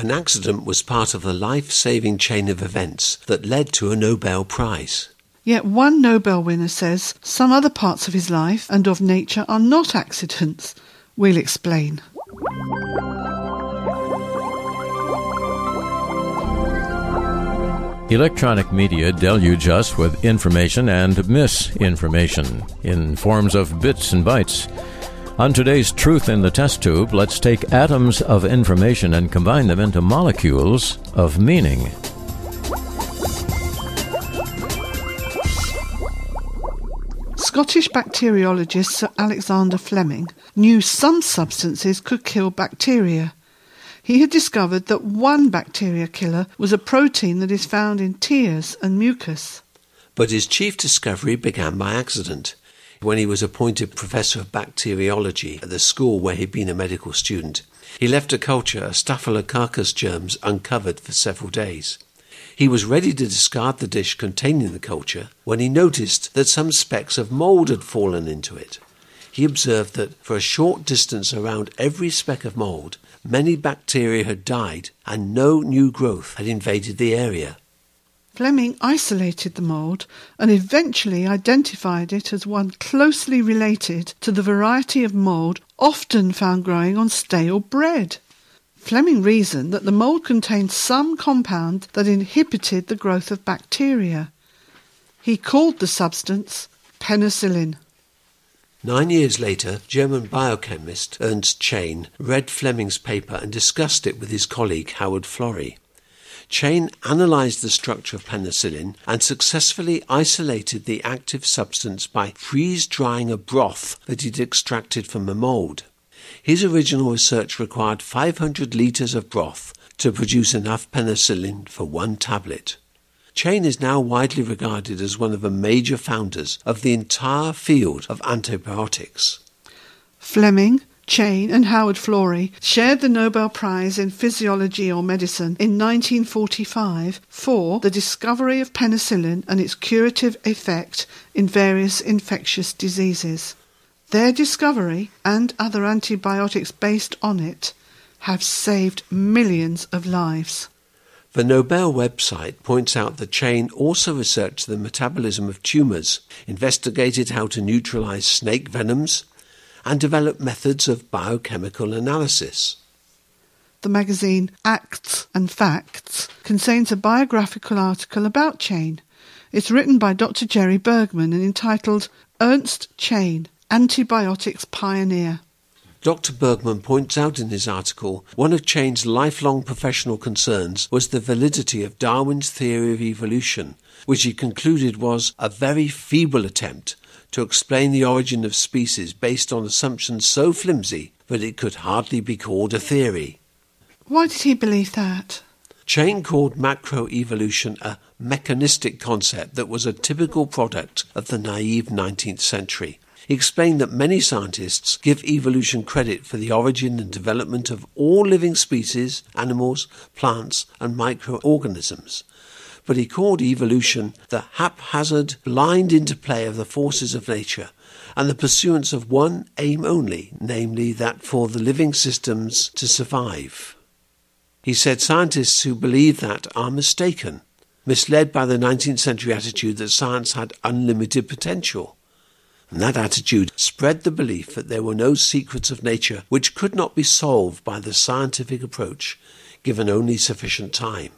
An accident was part of the life saving chain of events that led to a Nobel Prize. Yet one Nobel winner says some other parts of his life and of nature are not accidents. We'll explain. Electronic media deluge us with information and misinformation in forms of bits and bytes. On today's Truth in the Test Tube, let's take atoms of information and combine them into molecules of meaning. Scottish bacteriologist Sir Alexander Fleming knew some substances could kill bacteria. He had discovered that one bacteria killer was a protein that is found in tears and mucus. But his chief discovery began by accident. When he was appointed professor of bacteriology at the school where he'd been a medical student, he left a culture of Staphylococcus germs uncovered for several days. He was ready to discard the dish containing the culture when he noticed that some specks of mould had fallen into it. He observed that for a short distance around every speck of mould, many bacteria had died and no new growth had invaded the area. Fleming isolated the mould and eventually identified it as one closely related to the variety of mould often found growing on stale bread. Fleming reasoned that the mould contained some compound that inhibited the growth of bacteria. He called the substance penicillin. Nine years later, German biochemist Ernst Chain read Fleming's paper and discussed it with his colleague Howard Florey. Chain analyzed the structure of penicillin and successfully isolated the active substance by freeze drying a broth that he'd extracted from a mold. His original research required 500 litres of broth to produce enough penicillin for one tablet. Chain is now widely regarded as one of the major founders of the entire field of antibiotics. Fleming, Chain, and Howard Florey shared the Nobel Prize in Physiology or Medicine in 1945 for the discovery of penicillin and its curative effect in various infectious diseases. Their discovery and other antibiotics based on it have saved millions of lives. The Nobel website points out that Chain also researched the metabolism of tumours, investigated how to neutralize snake venoms, and developed methods of biochemical analysis. The magazine Acts and Facts contains a biographical article about Chain. It's written by Dr. Jerry Bergman and entitled Ernst Chain, Antibiotics Pioneer. Dr. Bergman points out in his article one of Chain's lifelong professional concerns was the validity of Darwin's theory of evolution, which he concluded was a very feeble attempt to explain the origin of species based on assumptions so flimsy that it could hardly be called a theory. Why did he believe that? Chain called macroevolution a mechanistic concept that was a typical product of the naive 19th century. He explained that many scientists give evolution credit for the origin and development of all living species, animals, plants, and microorganisms. But he called evolution the haphazard, blind interplay of the forces of nature and the pursuance of one aim only, namely that for the living systems to survive. He said scientists who believe that are mistaken, misled by the 19th century attitude that science had unlimited potential. And that attitude spread the belief that there were no secrets of nature which could not be solved by the scientific approach, given only sufficient time.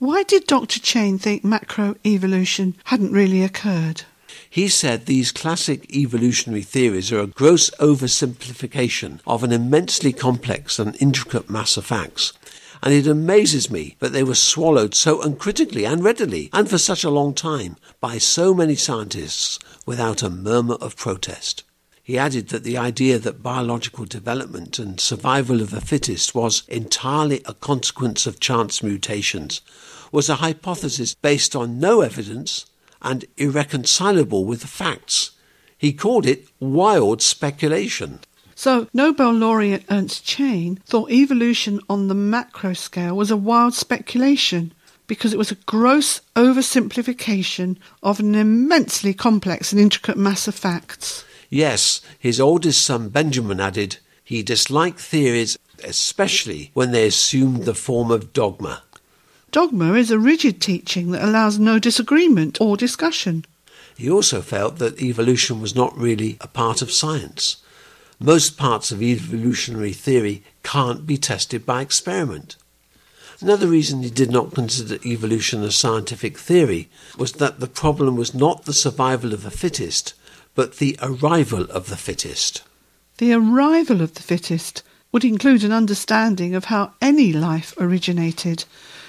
Why did Dr. Chain think macroevolution hadn't really occurred? He said these classic evolutionary theories are a gross oversimplification of an immensely complex and intricate mass of facts. And it amazes me that they were swallowed so uncritically and readily, and for such a long time, by so many scientists without a murmur of protest. He added that the idea that biological development and survival of the fittest was entirely a consequence of chance mutations was a hypothesis based on no evidence and irreconcilable with the facts. He called it wild speculation. So, Nobel laureate Ernst Chain thought evolution on the macro scale was a wild speculation because it was a gross oversimplification of an immensely complex and intricate mass of facts. Yes, his oldest son Benjamin added, he disliked theories especially when they assumed the form of dogma. Dogma is a rigid teaching that allows no disagreement or discussion. He also felt that evolution was not really a part of science. Most parts of evolutionary theory can't be tested by experiment. Another reason he did not consider evolution a scientific theory was that the problem was not the survival of the fittest, but the arrival of the fittest. The arrival of the fittest would include an understanding of how any life originated,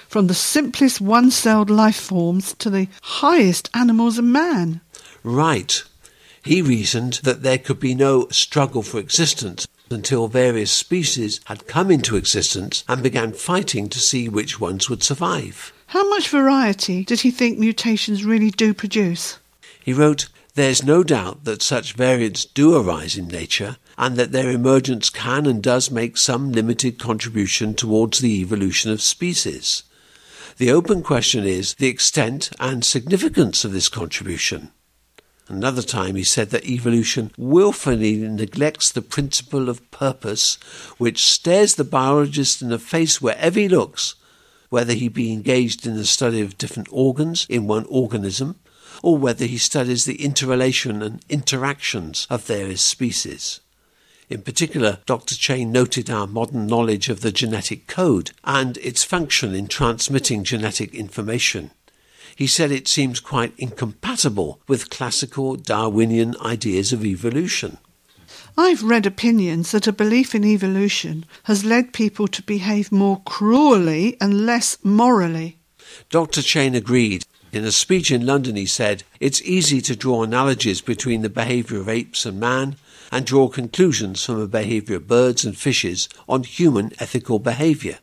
from the simplest one celled life forms to the highest animals and man. Right. He reasoned that there could be no struggle for existence until various species had come into existence and began fighting to see which ones would survive. How much variety did he think mutations really do produce? He wrote, There's no doubt that such variants do arise in nature, and that their emergence can and does make some limited contribution towards the evolution of species. The open question is the extent and significance of this contribution. Another time he said that evolution wilfully neglects the principle of purpose, which stares the biologist in the face wherever he looks, whether he be engaged in the study of different organs in one organism, or whether he studies the interrelation and interactions of various species. In particular, Dr. Chain noted our modern knowledge of the genetic code and its function in transmitting genetic information. He said it seems quite incompatible with classical Darwinian ideas of evolution. I've read opinions that a belief in evolution has led people to behave more cruelly and less morally. Dr. Chain agreed. In a speech in London, he said, It's easy to draw analogies between the behaviour of apes and man and draw conclusions from the behaviour of birds and fishes on human ethical behaviour.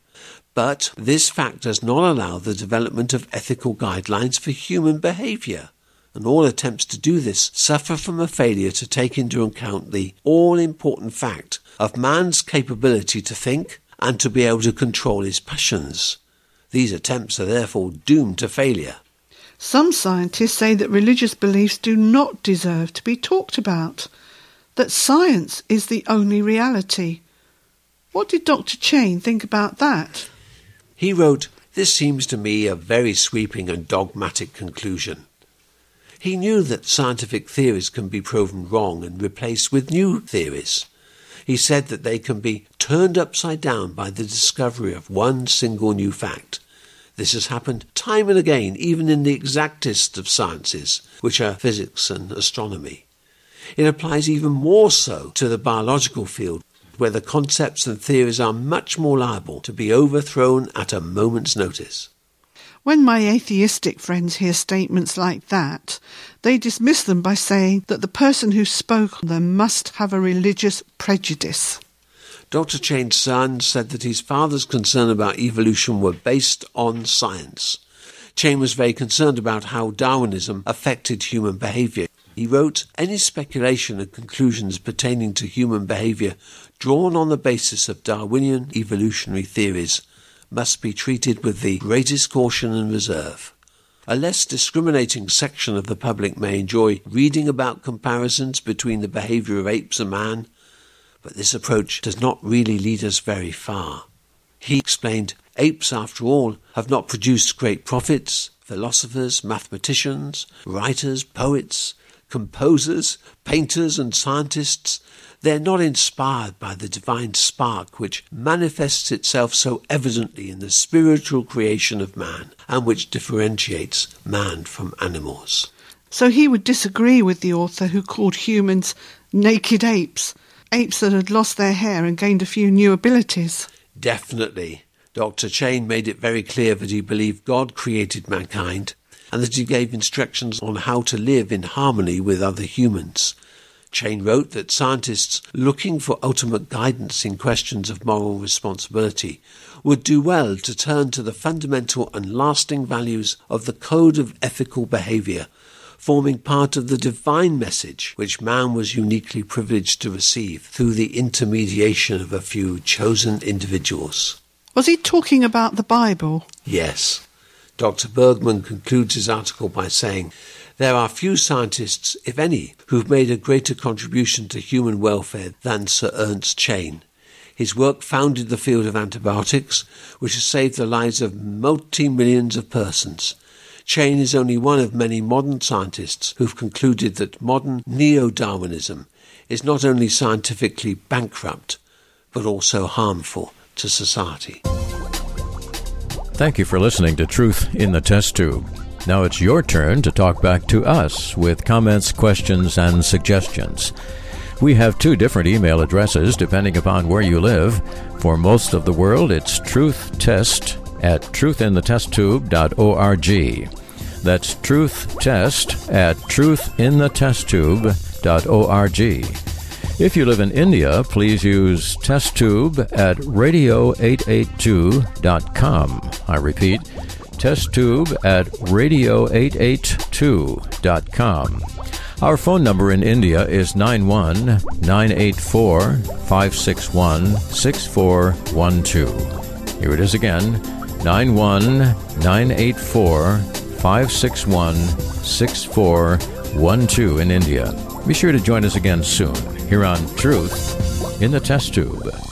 But this fact does not allow the development of ethical guidelines for human behaviour, and all attempts to do this suffer from a failure to take into account the all important fact of man's capability to think and to be able to control his passions. These attempts are therefore doomed to failure. Some scientists say that religious beliefs do not deserve to be talked about, that science is the only reality. What did Dr. Chain think about that? He wrote, This seems to me a very sweeping and dogmatic conclusion. He knew that scientific theories can be proven wrong and replaced with new theories. He said that they can be turned upside down by the discovery of one single new fact. This has happened time and again, even in the exactest of sciences, which are physics and astronomy. It applies even more so to the biological field, where the concepts and theories are much more liable to be overthrown at a moment's notice. When my atheistic friends hear statements like that, they dismiss them by saying that the person who spoke them must have a religious prejudice. Dr. Chain's son said that his father's concern about evolution were based on science. Chain was very concerned about how Darwinism affected human behavior. He wrote, Any speculation and conclusions pertaining to human behavior drawn on the basis of Darwinian evolutionary theories must be treated with the greatest caution and reserve. A less discriminating section of the public may enjoy reading about comparisons between the behavior of apes and man, but this approach does not really lead us very far. He explained, apes, after all, have not produced great prophets, philosophers, mathematicians, writers, poets, composers, painters, and scientists, they're not inspired by the divine spark which manifests itself so evidently in the spiritual creation of man and which differentiates man from animals. So he would disagree with the author who called humans naked apes, apes that had lost their hair and gained a few new abilities. Definitely. Dr. Chain made it very clear that he believed God created mankind and that he gave instructions on how to live in harmony with other humans. Chain wrote that scientists looking for ultimate guidance in questions of moral responsibility would do well to turn to the fundamental and lasting values of the code of ethical behavior, forming part of the divine message which man was uniquely privileged to receive through the intermediation of a few chosen individuals. Was he talking about the Bible? Yes. Dr. Bergman concludes his article by saying, There are few scientists, if any, who've made a greater contribution to human welfare than Sir Ernst Chain. His work founded the field of antibiotics, which has saved the lives of multi millions of persons. Chain is only one of many modern scientists who've concluded that modern neo Darwinism is not only scientifically bankrupt, but also harmful to society. Thank you for listening to Truth in the Test Tube. Now it's your turn to talk back to us with comments, questions, and suggestions. We have two different email addresses depending upon where you live. For most of the world, it's truthtest at truthinthetesttube.org. That's truthtest at truthinthetesttube.org. If you live in India, please use testtube at radio882.com. I repeat, testtube at radio882.com. Our phone number in India is 91 984 561 6412. Here it is again 91 984 561 6412 in India. Be sure to join us again soon here on Truth in the Test Tube.